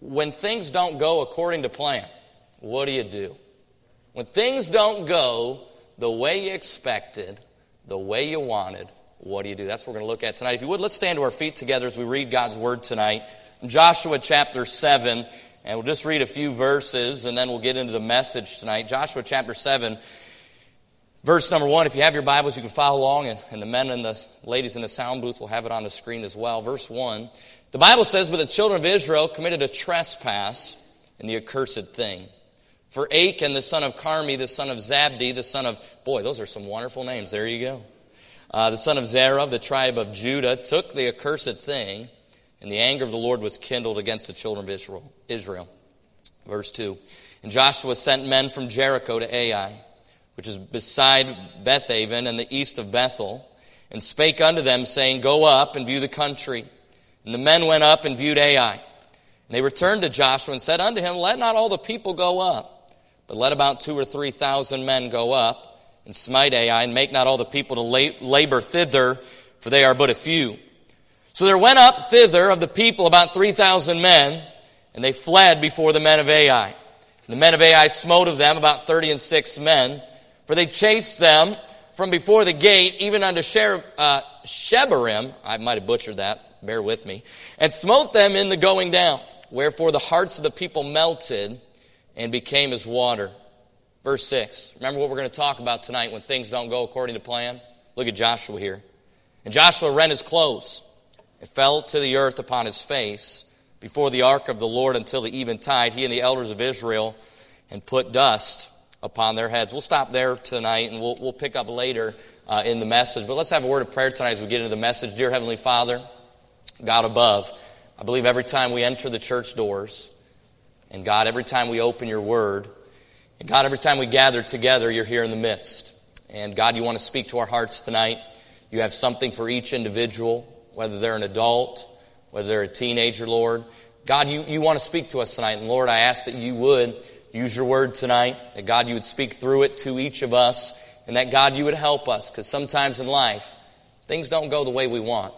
when things don't go according to plan, what do you do? When things don't go the way you expected, the way you wanted, what do you do? That's what we're going to look at tonight. If you would, let's stand to our feet together as we read God's Word tonight. Joshua chapter 7, and we'll just read a few verses and then we'll get into the message tonight. Joshua chapter 7, verse number 1. If you have your Bibles, you can follow along, and, and the men and the ladies in the sound booth will have it on the screen as well. Verse 1. The Bible says, But the children of Israel committed a trespass in the accursed thing. For Achan, the son of Carmi, the son of Zabdi, the son of, boy, those are some wonderful names. There you go. Uh, the son of Zerah, the tribe of Judah, took the accursed thing, and the anger of the Lord was kindled against the children of Israel. Israel. Verse 2. And Joshua sent men from Jericho to Ai, which is beside Bethaven and the east of Bethel, and spake unto them, saying, Go up and view the country. And the men went up and viewed Ai. And they returned to Joshua and said unto him, Let not all the people go up, but let about two or three thousand men go up and smite Ai, and make not all the people to labor thither, for they are but a few. So there went up thither of the people about three thousand men, and they fled before the men of Ai. And the men of Ai smote of them about thirty and six men, for they chased them from before the gate, even unto uh, Shebarim. I might have butchered that, bear with me, and smote them in the going down. Wherefore the hearts of the people melted and became as water. Verse 6. Remember what we're going to talk about tonight when things don't go according to plan? Look at Joshua here. And Joshua rent his clothes and fell to the earth upon his face before the ark of the Lord until the eventide, he and the elders of Israel, and put dust upon their heads. We'll stop there tonight and we'll, we'll pick up later uh, in the message. But let's have a word of prayer tonight as we get into the message. Dear Heavenly Father, God above, I believe every time we enter the church doors, and God, every time we open your word, and God, every time we gather together, you're here in the midst. And God, you want to speak to our hearts tonight. You have something for each individual, whether they're an adult, whether they're a teenager, Lord. God, you, you want to speak to us tonight. And Lord, I ask that you would use your word tonight, that God, you would speak through it to each of us, and that God, you would help us, because sometimes in life, things don't go the way we want.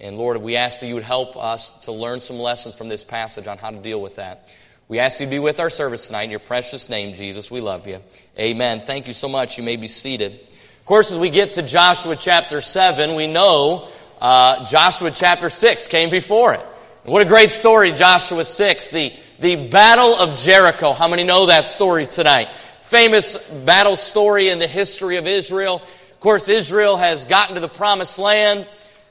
And Lord, we ask that you would help us to learn some lessons from this passage on how to deal with that. We ask you to be with our service tonight in your precious name, Jesus. We love you. Amen. Thank you so much. You may be seated. Of course, as we get to Joshua chapter 7, we know uh, Joshua chapter 6 came before it. What a great story, Joshua 6, the, the Battle of Jericho. How many know that story tonight? Famous battle story in the history of Israel. Of course, Israel has gotten to the promised land.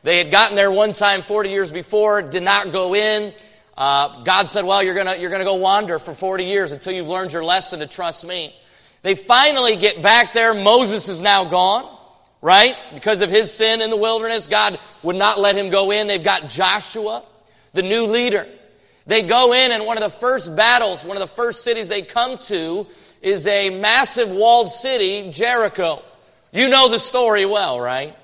They had gotten there one time 40 years before, did not go in. Uh, God said, Well, you're going you're going to go wander for 40 years until you've learned your lesson to trust me. They finally get back there. Moses is now gone, right? Because of his sin in the wilderness, God would not let him go in. They've got Joshua, the new leader. They go in, and one of the first battles, one of the first cities they come to is a massive walled city, Jericho. You know the story well, right?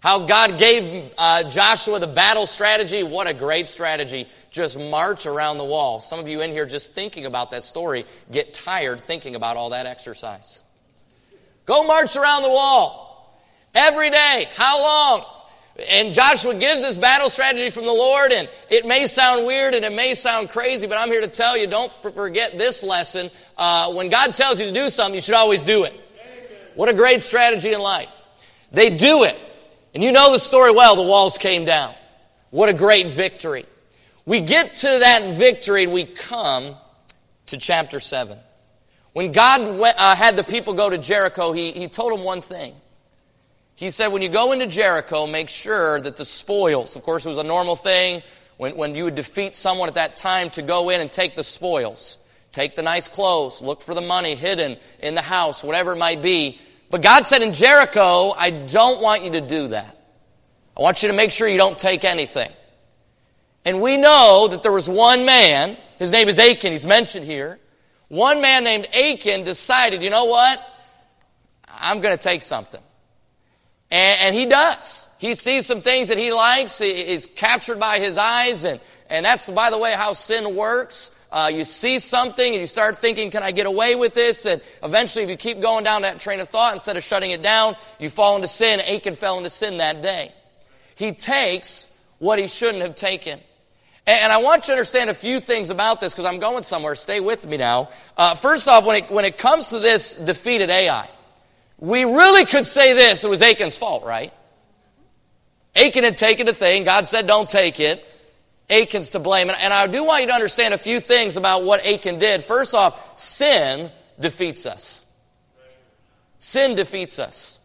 How God gave uh, Joshua the battle strategy. What a great strategy. Just march around the wall. Some of you in here just thinking about that story get tired thinking about all that exercise. Go march around the wall every day. How long? And Joshua gives this battle strategy from the Lord, and it may sound weird and it may sound crazy, but I'm here to tell you don't forget this lesson. Uh, when God tells you to do something, you should always do it. What a great strategy in life. They do it. And you know the story well, the walls came down. What a great victory. We get to that victory and we come to chapter 7. When God went, uh, had the people go to Jericho, he, he told them one thing. He said, when you go into Jericho, make sure that the spoils, of course, it was a normal thing when, when you would defeat someone at that time to go in and take the spoils. Take the nice clothes, look for the money hidden in the house, whatever it might be. But God said in Jericho, I don't want you to do that. I want you to make sure you don't take anything. And we know that there was one man, his name is Achan, he's mentioned here. One man named Achan decided, you know what? I'm going to take something. And, and, he does. He sees some things that he likes, he is captured by his eyes, and, and that's, by the way, how sin works. Uh, you see something and you start thinking, can I get away with this? And eventually, if you keep going down that train of thought, instead of shutting it down, you fall into sin. Achan fell into sin that day. He takes what he shouldn't have taken. And I want you to understand a few things about this because I'm going somewhere. Stay with me now. Uh, first off, when it, when it comes to this defeated Ai, we really could say this it was Achan's fault, right? Achan had taken a thing. God said, don't take it. Achan's to blame. And, I do want you to understand a few things about what Achan did. First off, sin defeats us. Sin defeats us.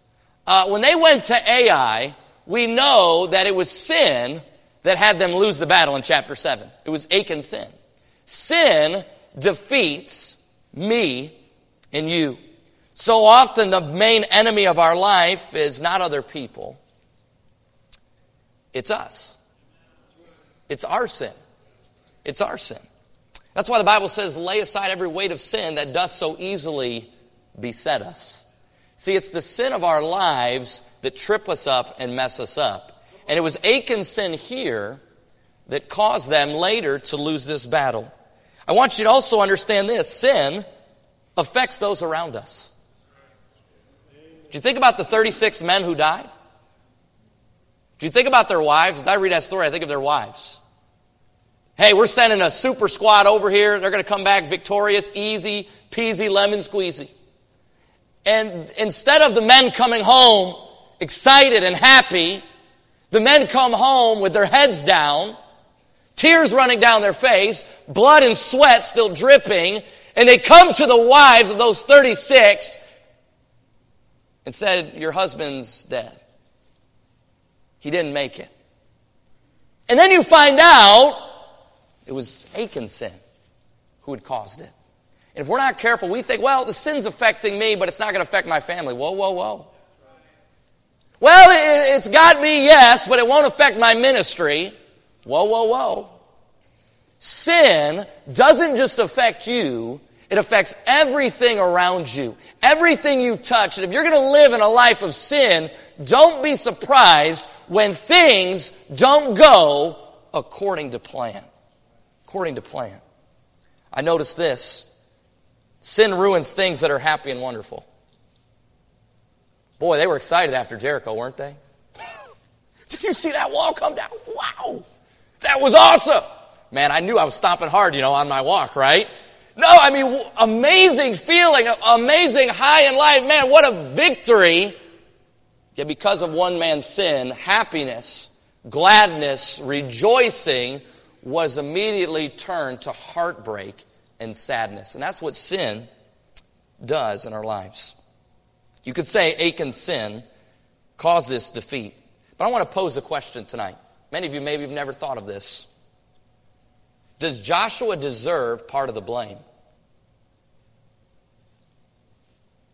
Uh, when they went to Ai, we know that it was sin that had them lose the battle in chapter 7. It was Achan's sin. Sin defeats me and you. So often, the main enemy of our life is not other people, it's us. It's our sin. It's our sin. That's why the Bible says, lay aside every weight of sin that doth so easily beset us. See, it's the sin of our lives that trip us up and mess us up. And it was Achan's sin here that caused them later to lose this battle. I want you to also understand this sin affects those around us. Do you think about the 36 men who died? Do you think about their wives? As I read that story, I think of their wives. Hey, we're sending a super squad over here. They're going to come back victorious, easy, peasy, lemon squeezy. And instead of the men coming home excited and happy, the men come home with their heads down, tears running down their face, blood and sweat still dripping, and they come to the wives of those 36 and said, Your husband's dead. He didn't make it. And then you find out it was Achan's sin who had caused it. And if we're not careful, we think, well, the sin's affecting me, but it's not going to affect my family. Whoa, whoa, whoa. Well, it's got me, yes, but it won't affect my ministry. Whoa, whoa, whoa. Sin doesn't just affect you, it affects everything around you, everything you touch. And if you're going to live in a life of sin, don't be surprised when things don't go according to plan according to plan. I notice this sin ruins things that are happy and wonderful. Boy, they were excited after Jericho, weren't they? Did you see that wall come down? Wow! That was awesome! Man, I knew I was stomping hard, you know, on my walk, right? No, I mean, amazing feeling, amazing high in life. Man, what a victory. Yet because of one man's sin, happiness, gladness, rejoicing was immediately turned to heartbreak and sadness. And that's what sin does in our lives. You could say Achan's sin caused this defeat. But I want to pose a question tonight. Many of you maybe have never thought of this. Does Joshua deserve part of the blame?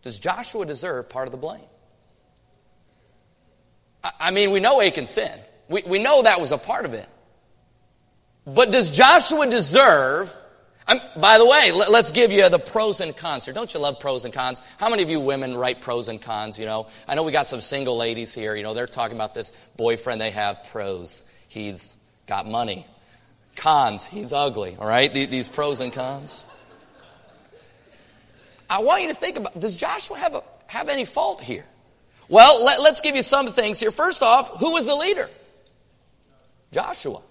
Does Joshua deserve part of the blame? I mean, we know Achan's sin. We, we know that was a part of it. But does Joshua deserve, I'm, by the way, let, us give you the pros and cons here. Don't you love pros and cons? How many of you women write pros and cons, you know? I know we got some single ladies here, you know, they're talking about this boyfriend they have, pros. He's got money. Cons, he's ugly, all right? These pros and cons. I want you to think about, does Joshua have, a, have any fault here? Well, let, let's give you some things here. First off, who was the leader? Joshua.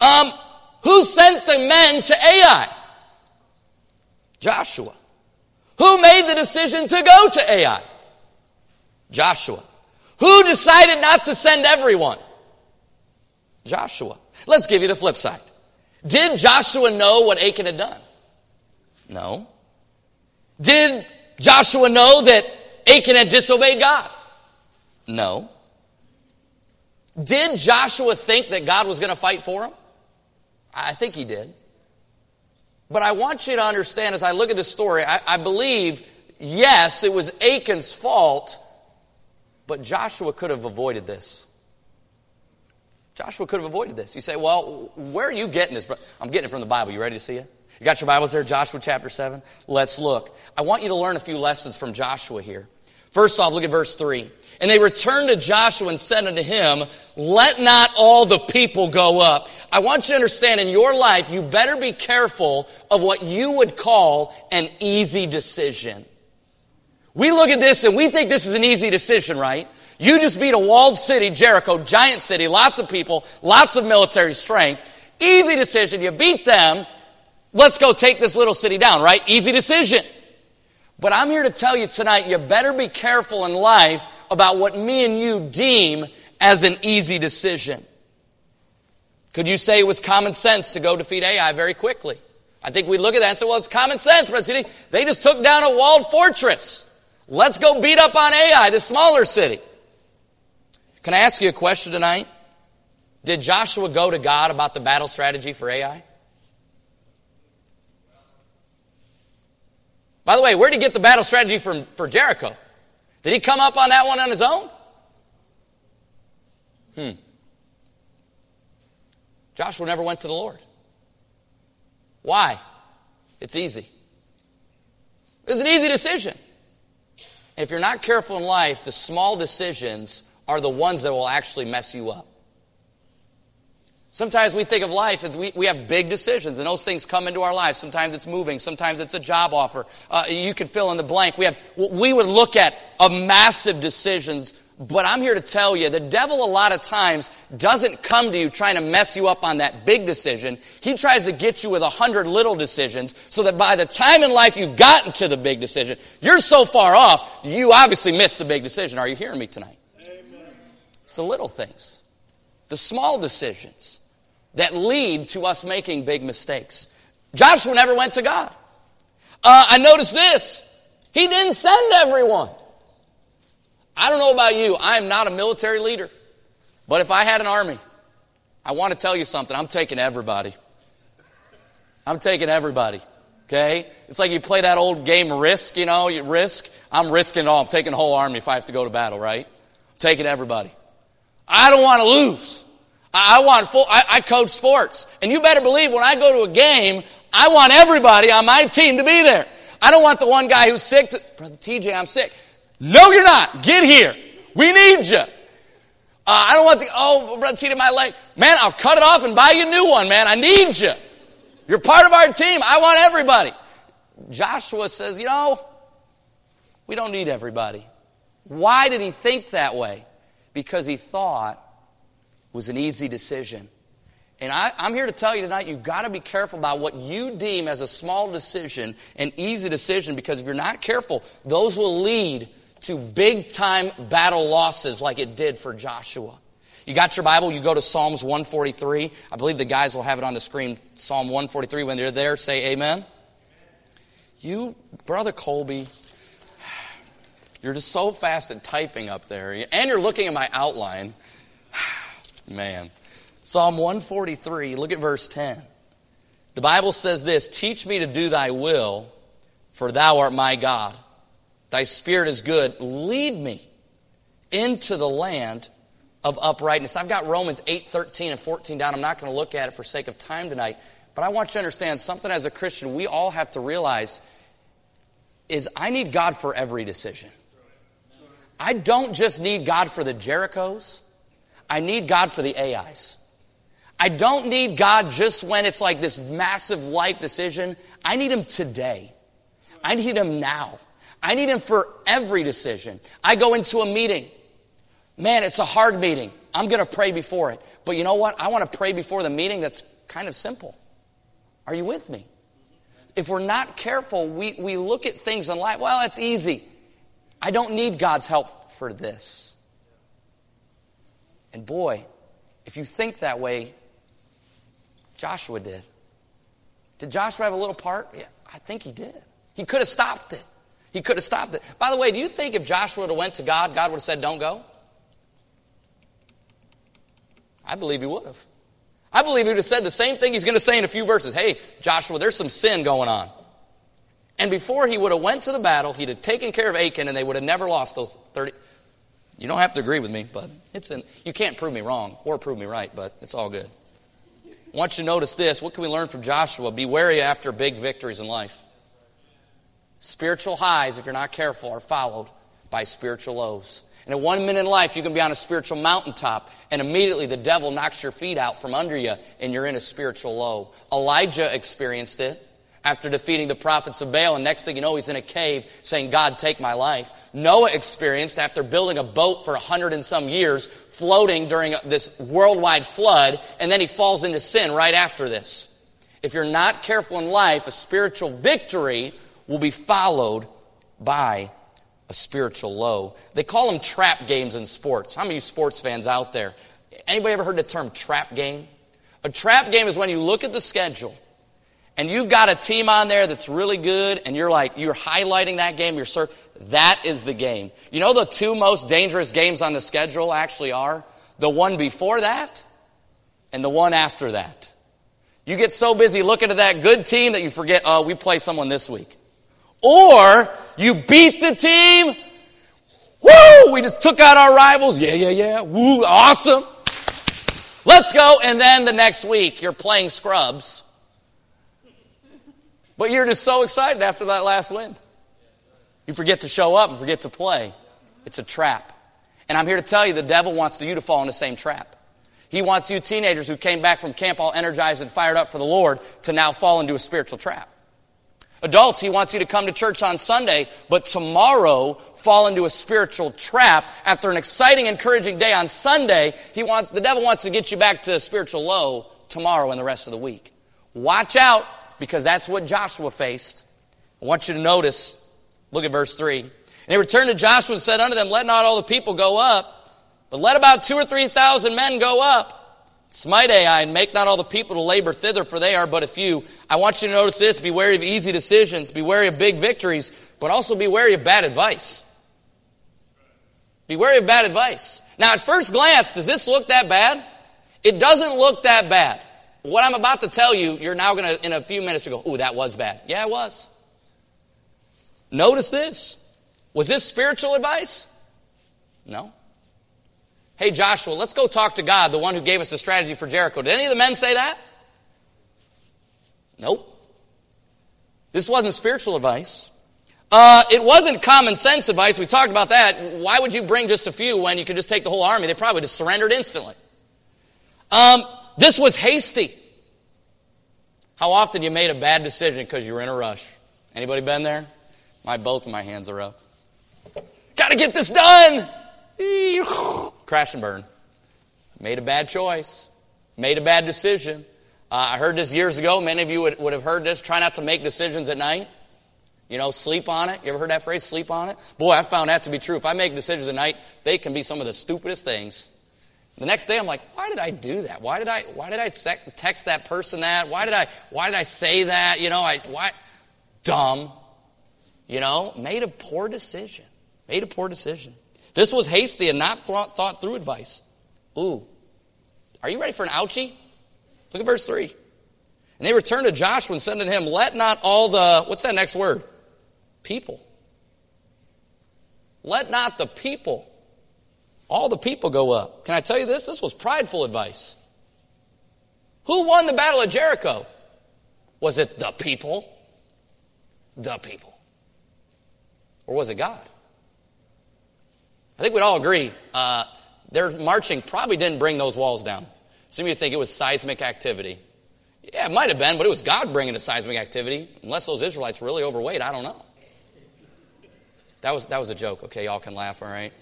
Um, who sent the men to Ai? Joshua. Who made the decision to go to Ai? Joshua. Who decided not to send everyone? Joshua. Let's give you the flip side. Did Joshua know what Achan had done? No. Did Joshua know that Achan had disobeyed God? No. Did Joshua think that God was going to fight for him? I think he did. But I want you to understand as I look at this story, I, I believe, yes, it was Achan's fault, but Joshua could have avoided this. Joshua could have avoided this. You say, well, where are you getting this? I'm getting it from the Bible. You ready to see it? You got your Bibles there, Joshua chapter 7? Let's look. I want you to learn a few lessons from Joshua here. First off, look at verse 3. And they returned to Joshua and said unto him, Let not all the people go up. I want you to understand in your life, you better be careful of what you would call an easy decision. We look at this and we think this is an easy decision, right? You just beat a walled city, Jericho, giant city, lots of people, lots of military strength. Easy decision. You beat them. Let's go take this little city down, right? Easy decision. But I'm here to tell you tonight, you better be careful in life about what me and you deem as an easy decision. Could you say it was common sense to go defeat Ai very quickly? I think we look at that and say, well, it's common sense, but city, they just took down a walled fortress. Let's go beat up on Ai, the smaller city. Can I ask you a question tonight? Did Joshua go to God about the battle strategy for Ai? By the way, where did he get the battle strategy from, for Jericho? Did he come up on that one on his own? Hmm. Joshua never went to the Lord. Why? It's easy. It's an easy decision. If you're not careful in life, the small decisions are the ones that will actually mess you up. Sometimes we think of life as we, we have big decisions, and those things come into our lives. Sometimes it's moving, sometimes it's a job offer. Uh, you can fill in the blank. We have we would look at a massive decisions, but I'm here to tell you, the devil a lot of times doesn't come to you trying to mess you up on that big decision. He tries to get you with a hundred little decisions, so that by the time in life you've gotten to the big decision, you're so far off, you obviously missed the big decision. Are you hearing me tonight? Amen. It's the little things, the small decisions that lead to us making big mistakes. Joshua never went to God. Uh, I noticed this. He didn't send everyone. I don't know about you. I am not a military leader. But if I had an army, I want to tell you something. I'm taking everybody. I'm taking everybody. Okay? It's like you play that old game risk, you know, you risk. I'm risking all. I'm taking the whole army if I have to go to battle, right? I'm taking everybody. I don't want to lose. I want full, I, I coach sports. And you better believe when I go to a game, I want everybody on my team to be there. I don't want the one guy who's sick to, Brother TJ, I'm sick. No, you're not. Get here. We need you. Uh, I don't want the, oh, Brother TJ, my leg. Man, I'll cut it off and buy you a new one, man. I need you. You're part of our team. I want everybody. Joshua says, you know, we don't need everybody. Why did he think that way? Because he thought was an easy decision. And I, am here to tell you tonight, you've got to be careful about what you deem as a small decision, an easy decision, because if you're not careful, those will lead to big time battle losses like it did for Joshua. You got your Bible, you go to Psalms 143. I believe the guys will have it on the screen. Psalm 143, when they're there, say amen. You, Brother Colby, you're just so fast at typing up there, and you're looking at my outline. Man. Psalm 143, look at verse 10. The Bible says this Teach me to do thy will, for thou art my God. Thy spirit is good. Lead me into the land of uprightness. I've got Romans 8, 13, and 14 down. I'm not going to look at it for sake of time tonight. But I want you to understand something as a Christian we all have to realize is I need God for every decision. I don't just need God for the Jerichos. I need God for the Ais. I don't need God just when it's like this massive life decision. I need Him today. I need Him now. I need Him for every decision. I go into a meeting. Man, it's a hard meeting. I'm going to pray before it. But you know what? I want to pray before the meeting that's kind of simple. Are you with me? If we're not careful, we, we look at things in life, well, it's easy. I don't need God's help for this. And boy, if you think that way, Joshua did. Did Joshua have a little part? Yeah, I think he did. He could have stopped it. He could have stopped it. By the way, do you think if Joshua would have went to God, God would have said, "Don't go"? I believe he would have. I believe he would have said the same thing he's going to say in a few verses. Hey, Joshua, there's some sin going on. And before he would have went to the battle, he'd have taken care of Achan, and they would have never lost those 30. You don't have to agree with me, but it's in, you can't prove me wrong or prove me right, but it's all good. I want you to notice this. What can we learn from Joshua? Be wary after big victories in life. Spiritual highs, if you're not careful, are followed by spiritual lows. And at one minute in life, you can be on a spiritual mountaintop, and immediately the devil knocks your feet out from under you, and you're in a spiritual low. Elijah experienced it. After defeating the prophets of Baal. And next thing you know, he's in a cave saying, God, take my life. Noah experienced after building a boat for a hundred and some years, floating during this worldwide flood, and then he falls into sin right after this. If you're not careful in life, a spiritual victory will be followed by a spiritual low. They call them trap games in sports. How many sports fans out there? Anybody ever heard the term trap game? A trap game is when you look at the schedule and you've got a team on there that's really good and you're like, you're highlighting that game, you're sir, that is the game. You know the two most dangerous games on the schedule actually are? The one before that and the one after that. You get so busy looking at that good team that you forget, oh, we play someone this week. Or you beat the team. Woo! We just took out our rivals. Yeah, yeah, yeah. Woo, awesome. Let's go. And then the next week, you're playing scrubs. But you're just so excited after that last win. You forget to show up and forget to play. It's a trap. And I'm here to tell you the devil wants you to fall in the same trap. He wants you teenagers who came back from camp all energized and fired up for the Lord to now fall into a spiritual trap. Adults, he wants you to come to church on Sunday, but tomorrow fall into a spiritual trap. After an exciting, encouraging day on Sunday, he wants, the devil wants to get you back to a spiritual low tomorrow and the rest of the week. Watch out, because that's what Joshua faced. I want you to notice, look at verse 3. And he returned to Joshua and said unto them, Let not all the people go up, but let about two or three thousand men go up Smite Ai, and make not all the people to labor thither, for they are but a few. I want you to notice this. Be wary of easy decisions. Be wary of big victories, but also be wary of bad advice. Be wary of bad advice. Now, at first glance, does this look that bad? It doesn't look that bad. What I'm about to tell you, you're now going to, in a few minutes, go, ooh, that was bad. Yeah, it was. Notice this. Was this spiritual advice? No. Hey, Joshua, let's go talk to God, the one who gave us the strategy for Jericho. Did any of the men say that? Nope. This wasn't spiritual advice. Uh, it wasn't common sense advice. We talked about that. Why would you bring just a few when you could just take the whole army? They probably just surrendered instantly. Um, this was hasty. How often you made a bad decision because you were in a rush? Anybody been there? My both of my hands are up. Got to get this done. Crash and burn. Made a bad choice. Made a bad decision. Uh, I heard this years ago. Many of you would, would have heard this. Try not to make decisions at night. You know, sleep on it. You ever heard that phrase, sleep on it? Boy, I found that to be true. If I make decisions at night, they can be some of the stupidest things. The next day, I'm like, why did I do that? Why did I, why did I text that person that? Why did I, why did I say that? You know, I, why? Dumb. You know, made a poor decision. Made a poor decision. This was hasty and not thought, thought through advice. Ooh. Are you ready for an ouchie? Look at verse 3. And they returned to Joshua and said to him, Let not all the, what's that next word? People. Let not the people, all the people go up. Can I tell you this? This was prideful advice. Who won the battle of Jericho? Was it the people? The people. Or was it God? I think we'd all agree uh, their marching probably didn't bring those walls down. Some of you think it was seismic activity. Yeah, it might have been, but it was God bringing the seismic activity. Unless those Israelites were really overweight, I don't know. That was, that was a joke, okay? Y'all can laugh, all right?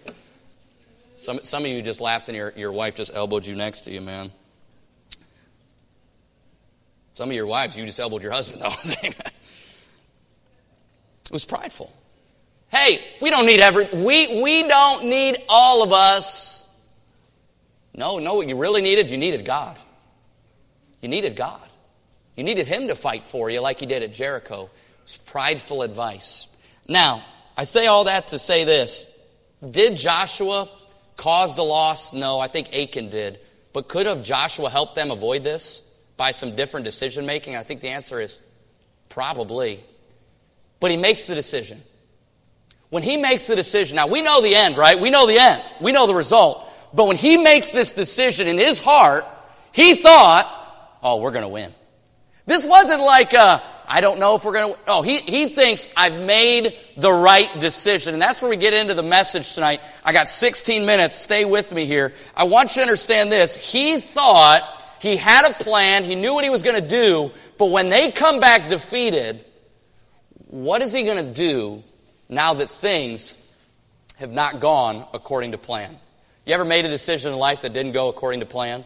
Some, some of you just laughed and your, your wife just elbowed you next to you, man. Some of your wives, you just elbowed your husband, though. it was prideful. Hey, we don't need every, we, we don't need all of us. No, no, what you really needed, you needed God. You needed God. You needed Him to fight for you like He did at Jericho. It's prideful advice. Now, I say all that to say this. Did Joshua cause the loss? No, I think Achan did. But could have Joshua helped them avoid this by some different decision making? I think the answer is probably. But he makes the decision. When he makes the decision, now we know the end, right? We know the end. We know the result. But when he makes this decision in his heart, he thought, oh, we're going to win. This wasn't like, uh, I don't know if we're going to. Oh, he, he thinks I've made the right decision. And that's where we get into the message tonight. I got 16 minutes. Stay with me here. I want you to understand this. He thought he had a plan, he knew what he was going to do, but when they come back defeated, what is he going to do now that things have not gone according to plan? You ever made a decision in life that didn't go according to plan?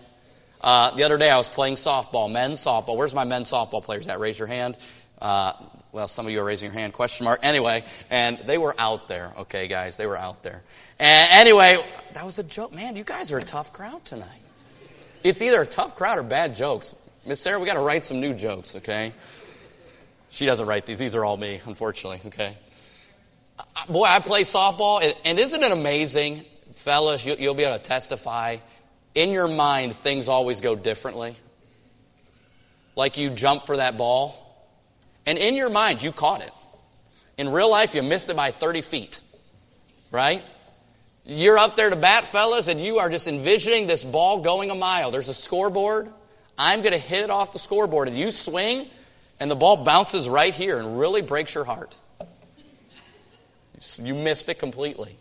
Uh, the other day I was playing softball, men's softball. Where's my men's softball players at? Raise your hand. Uh, well, some of you are raising your hand, question mark. Anyway, and they were out there, okay, guys, they were out there. And anyway, that was a joke. Man, you guys are a tough crowd tonight. It's either a tough crowd or bad jokes. Miss Sarah, we got to write some new jokes, okay? She doesn't write these. These are all me, unfortunately, okay? Uh, boy, I play softball, and, isn't it amazing, fellas, you, you'll be able to testify. In your mind, things always go differently. Like you jump for that ball, and in your mind, you caught it. In real life, you missed it by 30 feet, right? You're up there to bat, fellas, and you are just envisioning this ball going a mile. There's a scoreboard. I'm going to hit it off the scoreboard, and you swing, and the ball bounces right here and really breaks your heart. You missed it completely,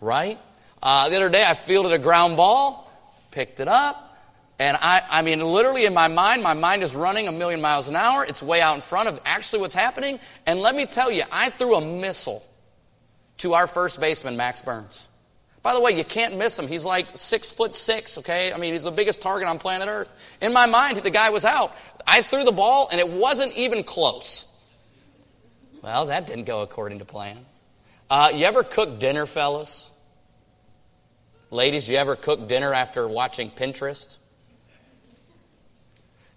right? Uh, the other day, I fielded a ground ball, picked it up, and I, I mean, literally in my mind, my mind is running a million miles an hour. It's way out in front of actually what's happening. And let me tell you, I threw a missile to our first baseman, Max Burns. By the way, you can't miss him. He's like six foot six, okay? I mean, he's the biggest target on planet Earth. In my mind, the guy was out. I threw the ball, and it wasn't even close. Well, that didn't go according to plan. Uh, you ever cook dinner, fellas? Ladies, you ever cook dinner after watching Pinterest?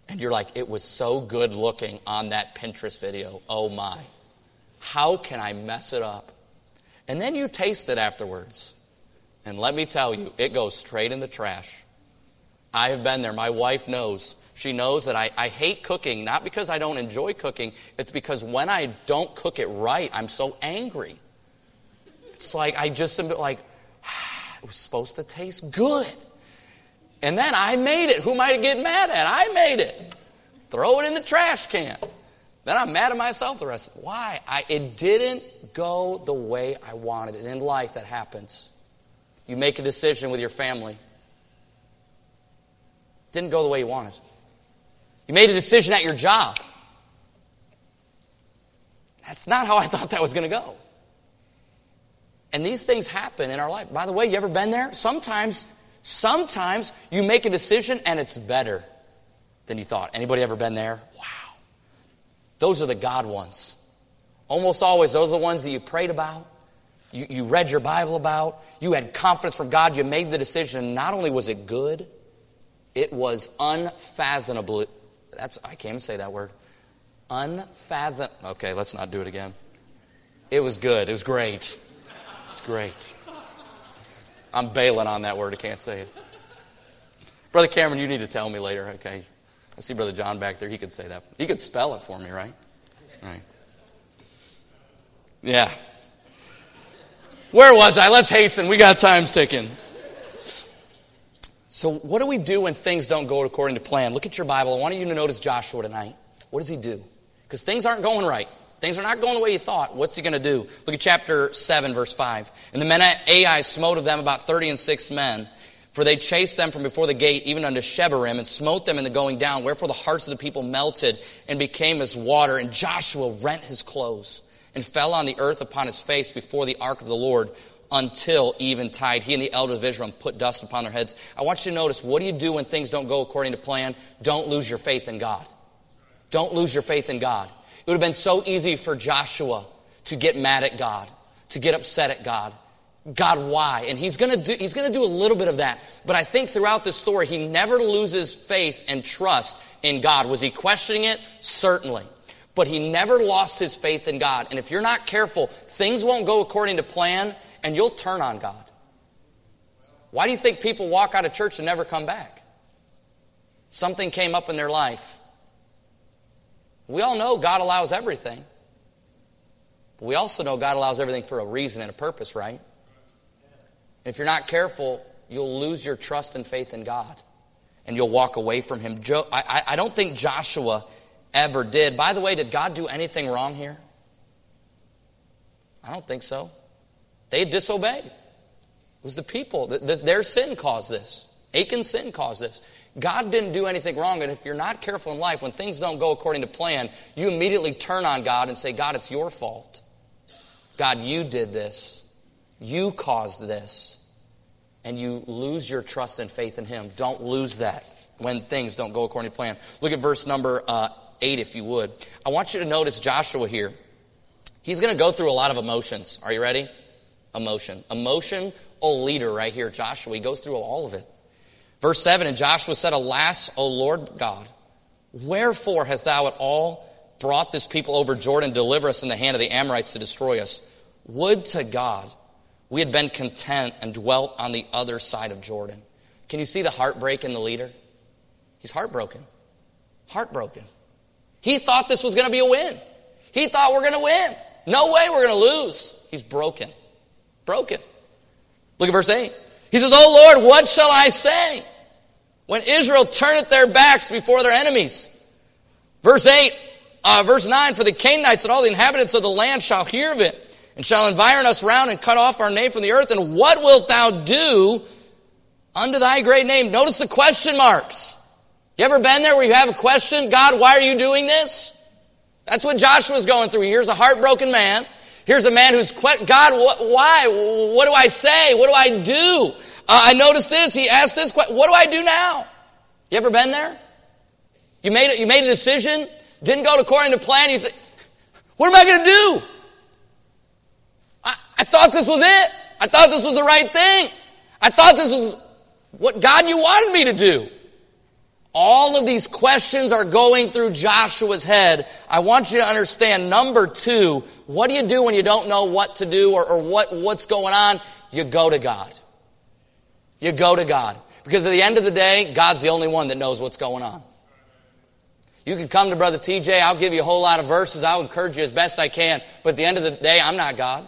And you're like, it was so good looking on that Pinterest video. Oh my. How can I mess it up? And then you taste it afterwards. And let me tell you, it goes straight in the trash. I have been there. My wife knows. She knows that I, I hate cooking, not because I don't enjoy cooking, it's because when I don't cook it right, I'm so angry. It's like I just am like, it was supposed to taste good. And then I made it. Who am I to get mad at? I made it. Throw it in the trash can. Then I'm mad at myself the rest. Of. Why? I, it didn't go the way I wanted it. In life, that happens. You make a decision with your family. It didn't go the way you wanted. You made a decision at your job. That's not how I thought that was going to go. And these things happen in our life. By the way, you ever been there? Sometimes Sometimes you make a decision and it's better than you thought. Anybody ever been there? Wow. Those are the God ones. Almost always, those are the ones that you prayed about, you, you read your Bible about, you had confidence from God, you made the decision. Not only was it good, it was unfathomable. That's I can't even say that word. Unfathom. Okay, let's not do it again. It was good. It was great. It's great. I'm bailing on that word. I can't say it. Brother Cameron, you need to tell me later, okay? I see Brother John back there. He could say that. He could spell it for me, right? Right. Yeah. Where was I? Let's hasten. We got times ticking. So, what do we do when things don't go according to plan? Look at your Bible. I want you to notice Joshua tonight. What does he do? Because things aren't going right. Things are not going the way you thought. What's he going to do? Look at chapter 7, verse 5. And the men at Ai smote of them about thirty and six men, for they chased them from before the gate, even unto Shebarim, and smote them in the going down. Wherefore the hearts of the people melted and became as water. And Joshua rent his clothes and fell on the earth upon his face before the ark of the Lord until eventide. He and the elders of Israel put dust upon their heads. I want you to notice what do you do when things don't go according to plan? Don't lose your faith in God. Don't lose your faith in God. It would have been so easy for Joshua to get mad at God, to get upset at God. God, why? And he's gonna do, he's gonna do a little bit of that. But I think throughout the story, he never loses faith and trust in God. Was he questioning it? Certainly. But he never lost his faith in God. And if you're not careful, things won't go according to plan and you'll turn on God. Why do you think people walk out of church and never come back? Something came up in their life we all know God allows everything. But we also know God allows everything for a reason and a purpose, right? if you're not careful, you'll lose your trust and faith in God. And you'll walk away from Him. Jo- I, I don't think Joshua ever did. By the way, did God do anything wrong here? I don't think so. They disobeyed. It was the people. Their sin caused this. Achan's sin caused this. God didn't do anything wrong, and if you're not careful in life, when things don't go according to plan, you immediately turn on God and say, God, it's your fault. God, you did this. You caused this. And you lose your trust and faith in Him. Don't lose that when things don't go according to plan. Look at verse number uh, 8, if you would. I want you to notice Joshua here. He's going to go through a lot of emotions. Are you ready? Emotion. Emotion, oh leader right here, Joshua. He goes through all of it. Verse 7 And Joshua said, Alas, O Lord God, wherefore hast thou at all brought this people over Jordan to deliver us in the hand of the Amorites to destroy us? Would to God we had been content and dwelt on the other side of Jordan. Can you see the heartbreak in the leader? He's heartbroken. Heartbroken. He thought this was going to be a win. He thought we're going to win. No way we're going to lose. He's broken. Broken. Look at verse 8. He says, Oh Lord, what shall I say when Israel turneth their backs before their enemies? Verse 8, uh, verse 9, For the Canaanites and all the inhabitants of the land shall hear of it and shall environ us round and cut off our name from the earth. And what wilt thou do unto thy great name? Notice the question marks. You ever been there where you have a question? God, why are you doing this? That's what Joshua's going through. Here's a heartbroken man. Here's a man who's, God, what, why? What do I say? What do I do? Uh, I noticed this. He asked this question. What do I do now? You ever been there? You made, it, you made a decision, didn't go according to plan. You think, what am I going to do? I thought this was it. I thought this was the right thing. I thought this was what God you wanted me to do. All of these questions are going through Joshua's head. I want you to understand number two, what do you do when you don't know what to do or, or what, what's going on? You go to God. You go to God. Because at the end of the day, God's the only one that knows what's going on. You can come to Brother TJ, I'll give you a whole lot of verses, I'll encourage you as best I can, but at the end of the day, I'm not God.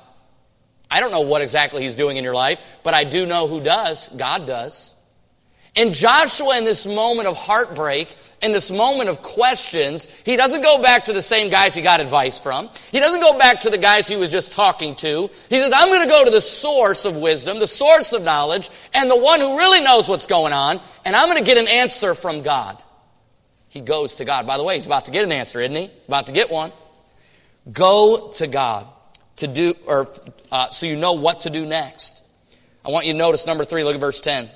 I don't know what exactly he's doing in your life, but I do know who does. God does. And Joshua, in this moment of heartbreak, in this moment of questions, he doesn't go back to the same guys he got advice from. He doesn't go back to the guys he was just talking to. He says, I'm going to go to the source of wisdom, the source of knowledge, and the one who really knows what's going on, and I'm going to get an answer from God. He goes to God. By the way, he's about to get an answer, isn't he? He's about to get one. Go to God to do, or uh, so you know what to do next. I want you to notice number three, look at verse 10.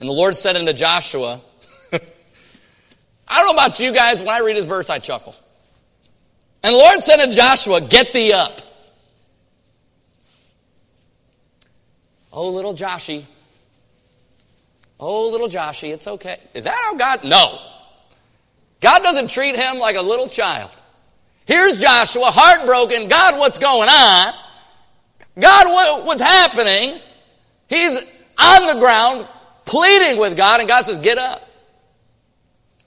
And the Lord said unto Joshua, I don't know about you guys, when I read this verse, I chuckle. And the Lord said unto Joshua, Get thee up. Oh, little Joshy. Oh, little Joshy, it's okay. Is that how God? No. God doesn't treat him like a little child. Here's Joshua, heartbroken. God, what's going on? God, what's happening? He's on the ground pleading with God, and God says, Get up.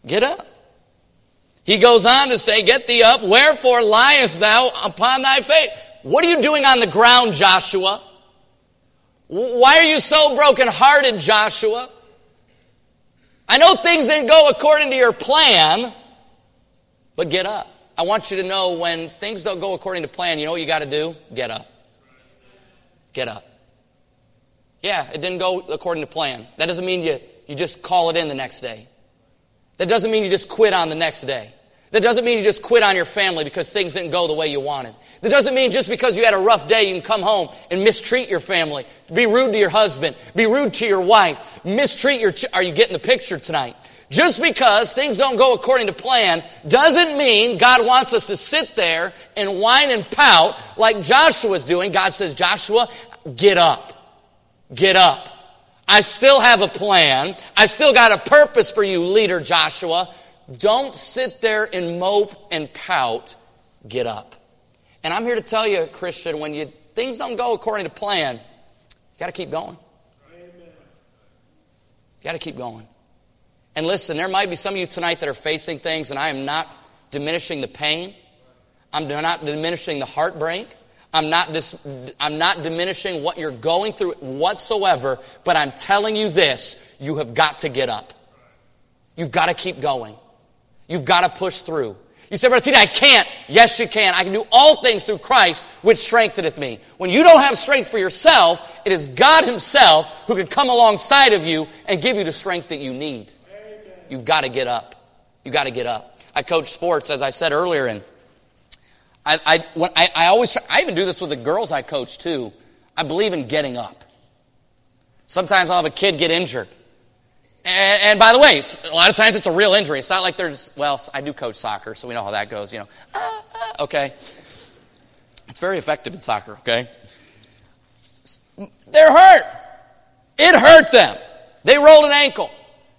Get up. He goes on to say, Get thee up. Wherefore liest thou upon thy face? What are you doing on the ground, Joshua? Why are you so brokenhearted, Joshua? I know things didn't go according to your plan, but get up. I want you to know when things don't go according to plan, you know what you got to do? Get up. Get up. Yeah, it didn't go according to plan. That doesn't mean you, you just call it in the next day. That doesn't mean you just quit on the next day. That doesn't mean you just quit on your family because things didn't go the way you wanted. That doesn't mean just because you had a rough day, you can come home and mistreat your family, be rude to your husband, be rude to your wife, mistreat your. Ch- Are you getting the picture tonight? Just because things don't go according to plan doesn't mean God wants us to sit there and whine and pout like Joshua's doing. God says, Joshua, get up. Get up. I still have a plan. I still got a purpose for you, leader Joshua. Don't sit there and mope and pout. Get up. And I'm here to tell you, Christian, when you, things don't go according to plan, you got to keep going. You got to keep going. And listen, there might be some of you tonight that are facing things, and I am not diminishing the pain. I'm not diminishing the heartbreak. I'm not, dis- I'm not diminishing what you're going through whatsoever, but I'm telling you this you have got to get up. You've got to keep going. You've got to push through. You say, Brother Tina, I can't. Yes, you can. I can do all things through Christ, which strengtheneth me. When you don't have strength for yourself, it is God Himself who can come alongside of you and give you the strength that you need. you've got to get up. You've got to get up. I coach sports, as I said earlier, and I, I, when I, I always, try, I even do this with the girls I coach too. I believe in getting up. Sometimes I'll have a kid get injured. And, and, by the way, a lot of times it's a real injury. It's not like there's, well, I do coach soccer, so we know how that goes, you know. Ah, ah, okay. It's very effective in soccer, okay? They're hurt. It hurt them. They rolled an ankle.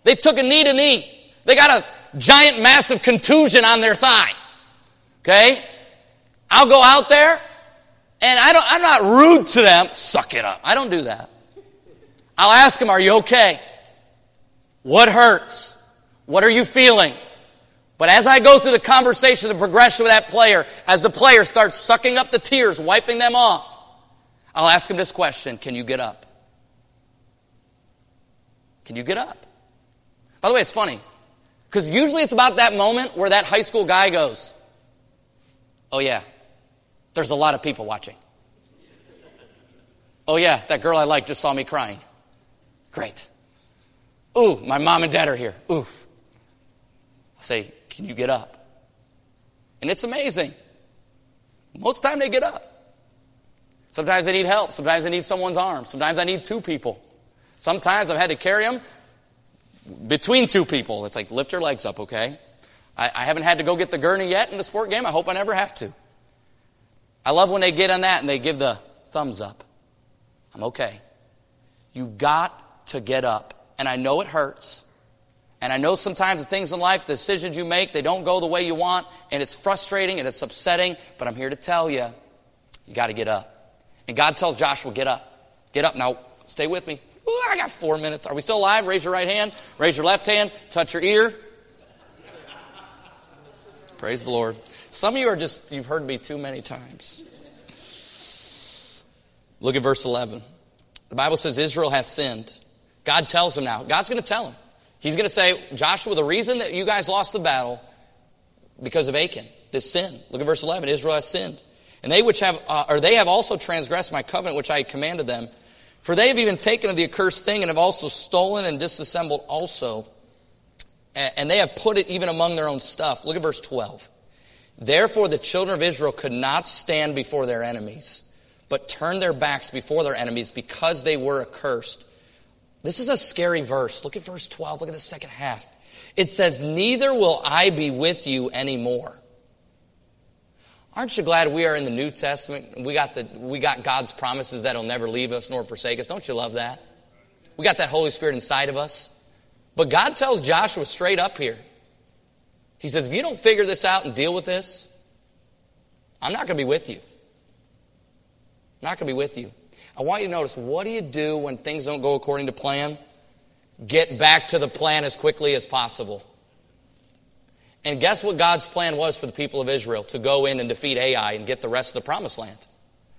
They took a knee to knee. They got a giant, massive contusion on their thigh. Okay? I'll go out there and I don't, I'm not rude to them. Suck it up. I don't do that. I'll ask them, Are you okay? What hurts? What are you feeling? But as I go through the conversation, the progression with that player, as the player starts sucking up the tears, wiping them off, I'll ask him this question Can you get up? Can you get up? By the way, it's funny, because usually it's about that moment where that high school guy goes, Oh, yeah, there's a lot of people watching. Oh, yeah, that girl I like just saw me crying. Great. Ooh, my mom and dad are here. Oof. I say, Can you get up? And it's amazing. Most time they get up. Sometimes I need help. Sometimes I need someone's arm. Sometimes I need two people. Sometimes I've had to carry them between two people. It's like, lift your legs up, okay? I, I haven't had to go get the gurney yet in the sport game. I hope I never have to. I love when they get on that and they give the thumbs up. I'm okay. You've got to get up. And I know it hurts. And I know sometimes the things in life, the decisions you make, they don't go the way you want, and it's frustrating and it's upsetting, but I'm here to tell you, you got to get up. And God tells Joshua, get up. Get up. Now, stay with me. Ooh, I got four minutes. Are we still alive? Raise your right hand. Raise your left hand. Touch your ear. Praise the Lord. Some of you are just, you've heard me too many times. Look at verse 11. The Bible says Israel has sinned. God tells him now. God's going to tell him. He's going to say, Joshua, the reason that you guys lost the battle because of Achan, this sin. Look at verse 11. Israel has sinned. And they which have, uh, or they have also transgressed my covenant which I commanded them. For they have even taken of the accursed thing and have also stolen and disassembled also. And they have put it even among their own stuff. Look at verse 12. Therefore, the children of Israel could not stand before their enemies, but turned their backs before their enemies because they were accursed. This is a scary verse. Look at verse 12. Look at the second half. It says, Neither will I be with you anymore. Aren't you glad we are in the New Testament? We got, the, we got God's promises that He'll never leave us nor forsake us. Don't you love that? We got that Holy Spirit inside of us. But God tells Joshua straight up here he says, if you don't figure this out and deal with this, I'm not going to be with you. I'm not going to be with you. I want you to notice what do you do when things don't go according to plan? Get back to the plan as quickly as possible. And guess what God's plan was for the people of Israel? To go in and defeat Ai and get the rest of the promised land.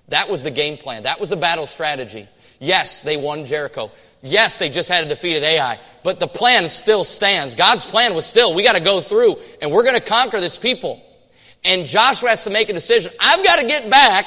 That was the game plan. That was the battle strategy. Yes, they won Jericho. Yes, they just had a defeated Ai, but the plan still stands. God's plan was still, we got to go through and we're going to conquer this people. And Joshua has to make a decision. I've got to get back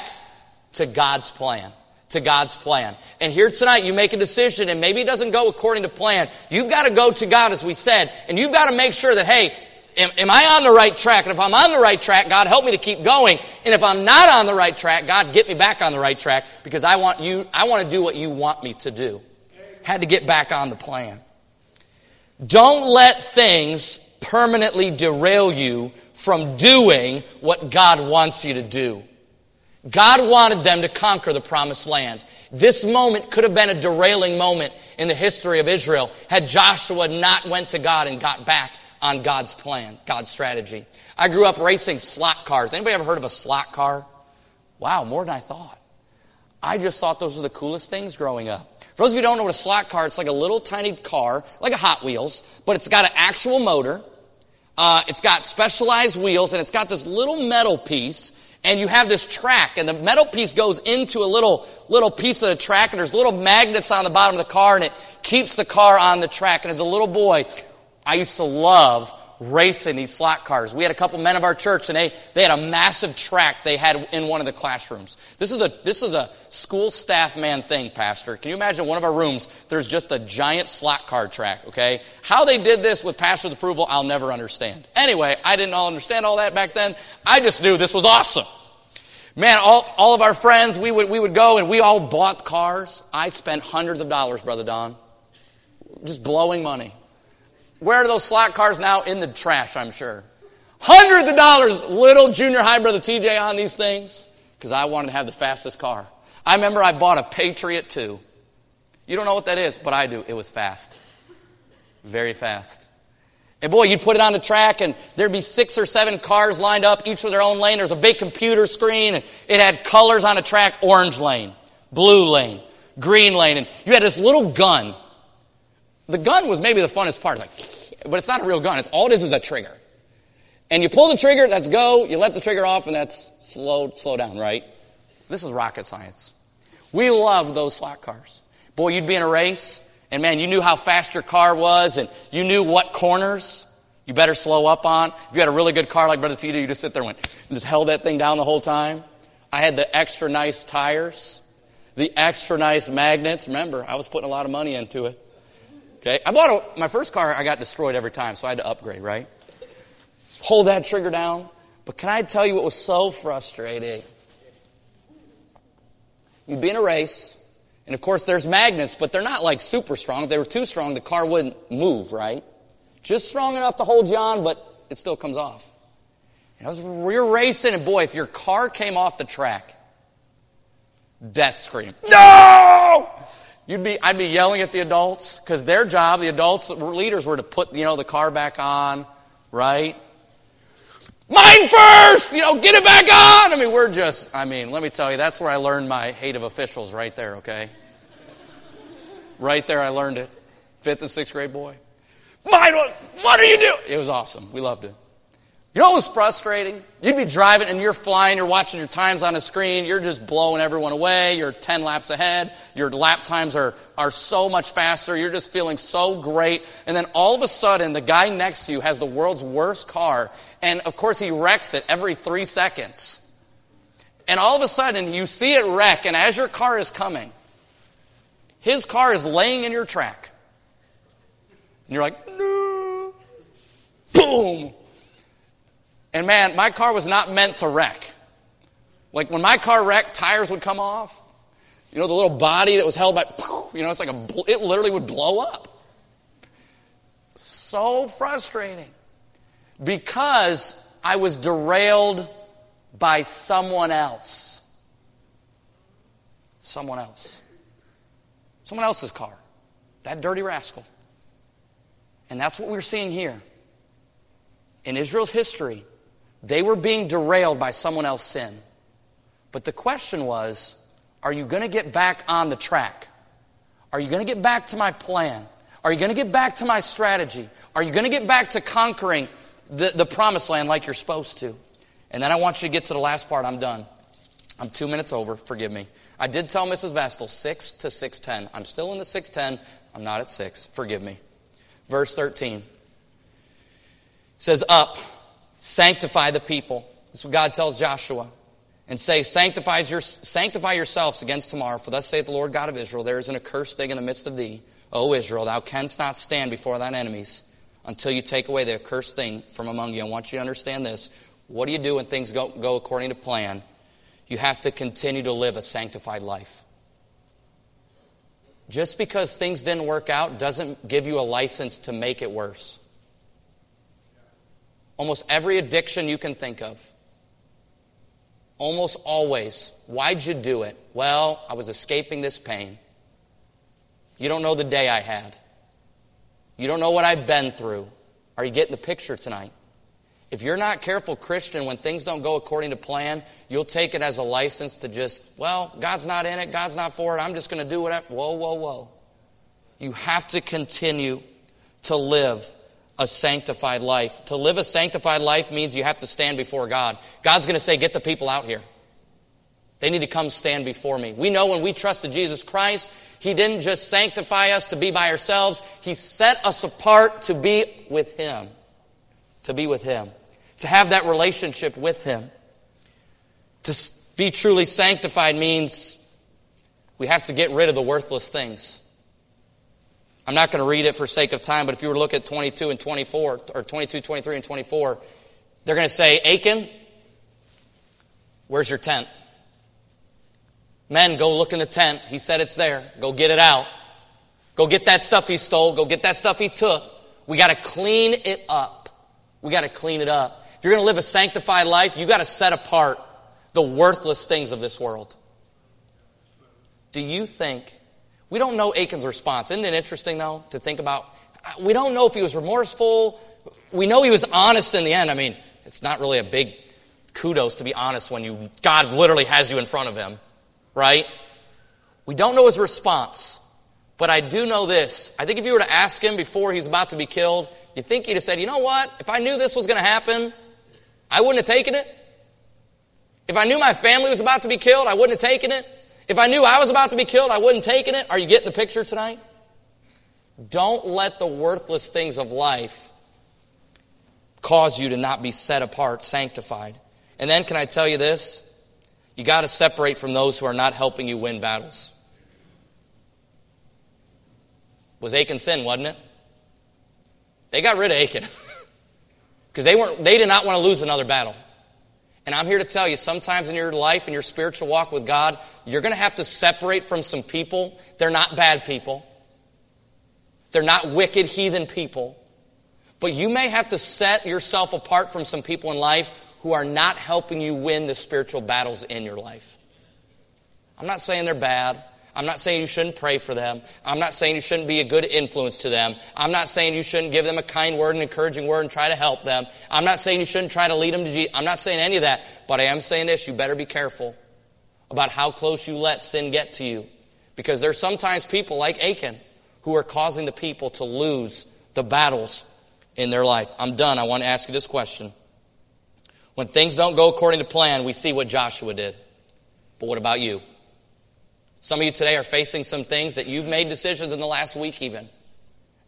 to God's plan. To God's plan. And here tonight, you make a decision and maybe it doesn't go according to plan. You've got to go to God, as we said, and you've got to make sure that, hey, am, am I on the right track? And if I'm on the right track, God, help me to keep going. And if I'm not on the right track, God, get me back on the right track because I want you, I want to do what you want me to do. Had to get back on the plan. Don't let things permanently derail you from doing what God wants you to do. God wanted them to conquer the promised land. This moment could have been a derailing moment in the history of Israel had Joshua not went to God and got back on God's plan, God's strategy. I grew up racing slot cars. Anybody ever heard of a slot car? Wow, more than I thought. I just thought those were the coolest things growing up. For those of you who don't know what a slot car, it's like a little tiny car, like a Hot Wheels, but it's got an actual motor. Uh, it's got specialized wheels, and it's got this little metal piece, and you have this track, and the metal piece goes into a little little piece of the track, and there's little magnets on the bottom of the car, and it keeps the car on the track. And as a little boy, I used to love racing these slot cars. We had a couple men of our church, and they, they had a massive track they had in one of the classrooms. This is a this is a school staff man thing, Pastor. Can you imagine one of our rooms? There's just a giant slot car track. Okay, how they did this with pastor's approval, I'll never understand. Anyway, I didn't all understand all that back then. I just knew this was awesome. Man, all, all of our friends, we would, we would go and we all bought cars. I spent hundreds of dollars, Brother Don, just blowing money. Where are those slot cars now? In the trash, I'm sure. Hundreds of dollars, little junior high brother TJ on these things because I wanted to have the fastest car. I remember I bought a Patriot 2. You don't know what that is, but I do. It was fast. Very fast. And boy, you'd put it on the track and there'd be six or seven cars lined up, each with their own lane. There's a big computer screen and it had colors on the track, orange lane, blue lane, green lane. And you had this little gun. The gun was maybe the funnest part. It's like, but it's not a real gun. It's all it is is a trigger. And you pull the trigger, that's go. You let the trigger off and that's slow, slow down, right? This is rocket science. We love those slot cars. Boy, you'd be in a race and man, you knew how fast your car was and you knew what corners you better slow up on. If you had a really good car like Brother Tito, you just sit there and, went, and just held that thing down the whole time. I had the extra nice tires, the extra nice magnets. Remember, I was putting a lot of money into it. Okay, I bought a, my first car. I got destroyed every time, so I had to upgrade. Right, hold that trigger down. But can I tell you what was so frustrating? You'd be in a race, and of course, there's magnets, but they're not like super strong. If they were too strong, the car wouldn't move, right? Just strong enough to hold you on, but it still comes off. And I was, you're racing, and boy, if your car came off the track, death scream. No! You'd be, I'd be yelling at the adults because their job, the adults, leaders, were to put you know the car back on, right? Mine first! You know, get it back on! I mean, we're just, I mean, let me tell you, that's where I learned my hate of officials right there, okay? Right there, I learned it. Fifth and sixth grade boy. Mine, what, what are you doing? It was awesome. We loved it. You know what was frustrating? You'd be driving and you're flying, you're watching your times on a screen, you're just blowing everyone away, you're 10 laps ahead, your lap times are, are so much faster, you're just feeling so great. And then all of a sudden, the guy next to you has the world's worst car, and of course, he wrecks it every three seconds. And all of a sudden, you see it wreck, and as your car is coming, his car is laying in your track. And you're like, no. Boom! And man, my car was not meant to wreck. Like when my car wrecked, tires would come off. You know, the little body that was held by, you know, it's like a, it literally would blow up. So frustrating. Because I was derailed by someone else. Someone else. Someone else's car. That dirty rascal. And that's what we're seeing here. In Israel's history, they were being derailed by someone else's sin. But the question was are you going to get back on the track? Are you going to get back to my plan? Are you going to get back to my strategy? Are you going to get back to conquering the, the promised land like you're supposed to? And then I want you to get to the last part. I'm done. I'm two minutes over. Forgive me. I did tell Mrs. Vestal 6 to 610. I'm still in the 610. I'm not at 6. Forgive me. Verse 13 says, Up Sanctify the people. That's what God tells Joshua. And say, sanctify, your, sanctify yourselves against tomorrow, for thus saith the Lord God of Israel, there is an accursed thing in the midst of thee, O Israel, thou canst not stand before thine enemies until you take away the accursed thing from among you. I want you to understand this. What do you do when things go, go according to plan? You have to continue to live a sanctified life. Just because things didn't work out doesn't give you a license to make it worse. Almost every addiction you can think of. Almost always. Why'd you do it? Well, I was escaping this pain. You don't know the day I had. You don't know what I've been through. Are you getting the picture tonight? If you're not careful, Christian, when things don't go according to plan, you'll take it as a license to just, well, God's not in it, God's not for it, I'm just going to do whatever. Whoa, whoa, whoa. You have to continue to live a sanctified life. To live a sanctified life means you have to stand before God. God's going to say, Get the people out here. They need to come stand before me. We know when we trusted Jesus Christ, He didn't just sanctify us to be by ourselves, He set us apart to be with Him. to be with Him, to have that relationship with Him. To be truly sanctified means we have to get rid of the worthless things. I'm not going to read it for sake of time, but if you were to look at 22 and 24, or 22, 23, and 24, they're going to say, Achan, where's your tent? Men, go look in the tent. He said it's there. Go get it out. Go get that stuff he stole. Go get that stuff he took. We got to clean it up. We got to clean it up. If you're going to live a sanctified life, you got to set apart the worthless things of this world. Do you think, we don't know Achan's response. Isn't it interesting, though, to think about? We don't know if he was remorseful. We know he was honest in the end. I mean, it's not really a big kudos to be honest when you, God literally has you in front of him, right? We don't know his response. But I do know this. I think if you were to ask him before he's about to be killed, you think he'd have said, you know what? If I knew this was going to happen, I wouldn't have taken it. If I knew my family was about to be killed, I wouldn't have taken it. If I knew I was about to be killed, I wouldn't taken it. Are you getting the picture tonight? Don't let the worthless things of life cause you to not be set apart, sanctified. And then, can I tell you this? You got to separate from those who are not helping you win battles. Was Achan sin, wasn't it? They got rid of Achan because they weren't. They did not want to lose another battle. And I'm here to tell you, sometimes in your life and your spiritual walk with God, you're going to have to separate from some people. They're not bad people. They're not wicked heathen people. But you may have to set yourself apart from some people in life who are not helping you win the spiritual battles in your life. I'm not saying they're bad. I'm not saying you shouldn't pray for them. I'm not saying you shouldn't be a good influence to them. I'm not saying you shouldn't give them a kind word, an encouraging word, and try to help them. I'm not saying you shouldn't try to lead them to Jesus. I'm not saying any of that. But I am saying this you better be careful about how close you let sin get to you. Because there's sometimes people like Achan who are causing the people to lose the battles in their life. I'm done. I want to ask you this question. When things don't go according to plan, we see what Joshua did. But what about you? Some of you today are facing some things that you've made decisions in the last week, even.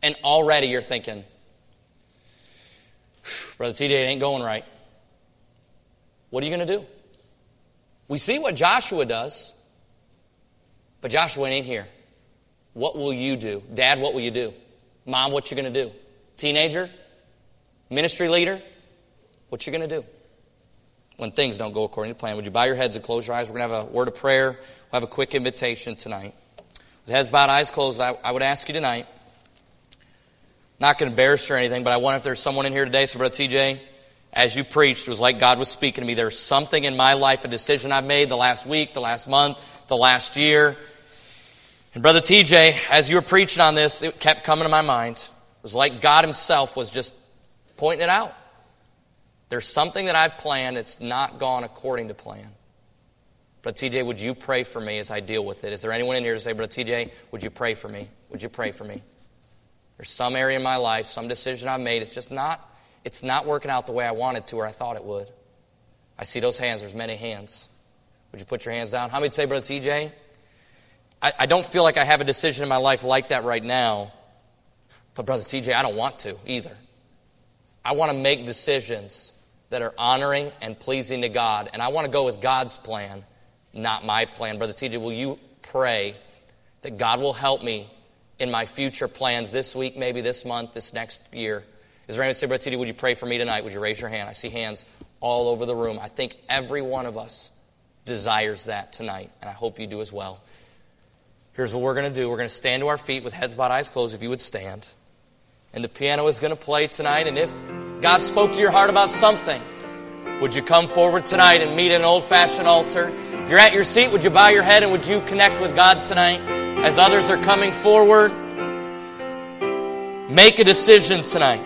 And already you're thinking, Brother TJ, it ain't going right. What are you going to do? We see what Joshua does, but Joshua ain't here. What will you do? Dad, what will you do? Mom, what you going to do? Teenager? Ministry leader? What you going to do? when things don't go according to plan. Would you bow your heads and close your eyes? We're going to have a word of prayer. We'll have a quick invitation tonight. With heads bowed, eyes closed, I, I would ask you tonight, not going to embarrass you or anything, but I wonder if there's someone in here today, so Brother TJ, as you preached, it was like God was speaking to me. There's something in my life, a decision I've made the last week, the last month, the last year. And Brother TJ, as you were preaching on this, it kept coming to my mind. It was like God Himself was just pointing it out. There's something that I've planned that's not gone according to plan. But TJ, would you pray for me as I deal with it? Is there anyone in here to say, Brother TJ, would you pray for me? Would you pray for me? There's some area in my life, some decision I've made, it's just not, it's not working out the way I wanted to or I thought it would. I see those hands, there's many hands. Would you put your hands down? How many say, Brother TJ? I, I don't feel like I have a decision in my life like that right now. But Brother TJ, I don't want to either. I want to make decisions that are honoring and pleasing to God. And I want to go with God's plan, not my plan. Brother TJ, will you pray that God will help me in my future plans this week, maybe this month, this next year? Is there anyone say, Brother TJ, would you pray for me tonight? Would you raise your hand? I see hands all over the room. I think every one of us desires that tonight, and I hope you do as well. Here's what we're going to do. We're going to stand to our feet with heads bowed, eyes closed, if you would stand. And the piano is going to play tonight, and if God spoke to your heart about something, would you come forward tonight and meet an old fashioned altar? If you're at your seat, would you bow your head and would you connect with God tonight as others are coming forward? Make a decision tonight.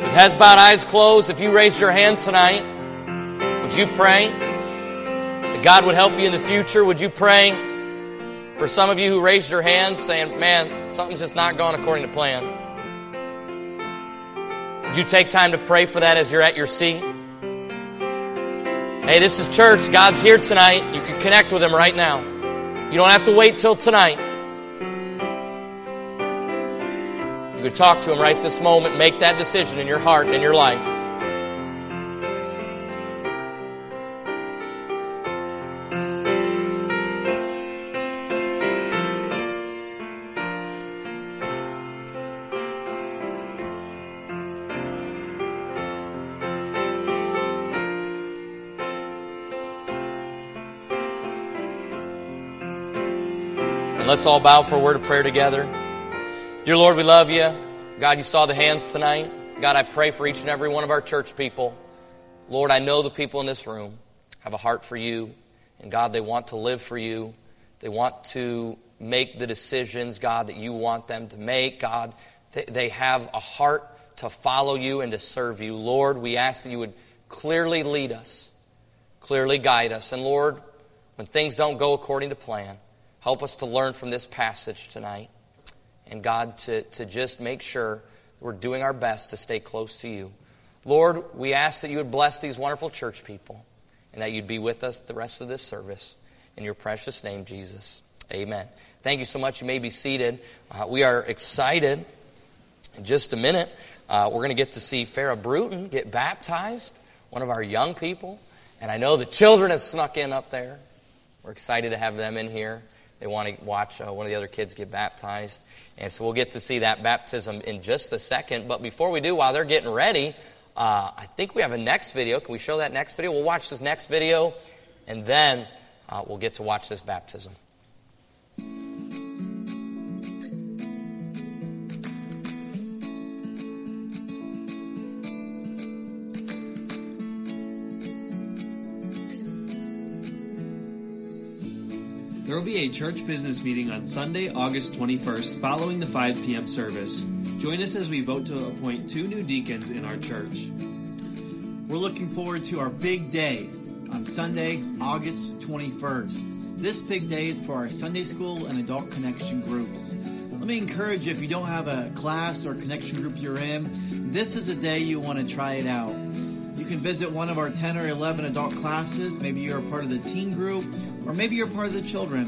With heads bowed, eyes closed, if you raise your hand tonight, would you pray that God would help you in the future? Would you pray? For some of you who raised your hand saying, man, something's just not going according to plan. You take time to pray for that as you're at your seat? Hey, this is church. God's here tonight. You can connect with Him right now. You don't have to wait till tonight. You could talk to Him right this moment, make that decision in your heart and in your life. Let's all bow for a word of prayer together. Dear Lord, we love you. God, you saw the hands tonight. God, I pray for each and every one of our church people. Lord, I know the people in this room have a heart for you. And God, they want to live for you. They want to make the decisions, God, that you want them to make. God, they have a heart to follow you and to serve you. Lord, we ask that you would clearly lead us, clearly guide us. And Lord, when things don't go according to plan, Help us to learn from this passage tonight. And God, to, to just make sure we're doing our best to stay close to you. Lord, we ask that you would bless these wonderful church people and that you'd be with us the rest of this service. In your precious name, Jesus. Amen. Thank you so much. You may be seated. Uh, we are excited. In just a minute, uh, we're going to get to see Farah Bruton get baptized, one of our young people. And I know the children have snuck in up there. We're excited to have them in here. They want to watch uh, one of the other kids get baptized. And so we'll get to see that baptism in just a second. But before we do, while they're getting ready, uh, I think we have a next video. Can we show that next video? We'll watch this next video, and then uh, we'll get to watch this baptism. There will be a church business meeting on Sunday, August 21st, following the 5 p.m. service. Join us as we vote to appoint two new deacons in our church. We're looking forward to our big day on Sunday, August 21st. This big day is for our Sunday school and adult connection groups. Let me encourage you if you don't have a class or connection group you're in, this is a day you want to try it out. Can visit one of our 10 or 11 adult classes. Maybe you're a part of the teen group or maybe you're part of the children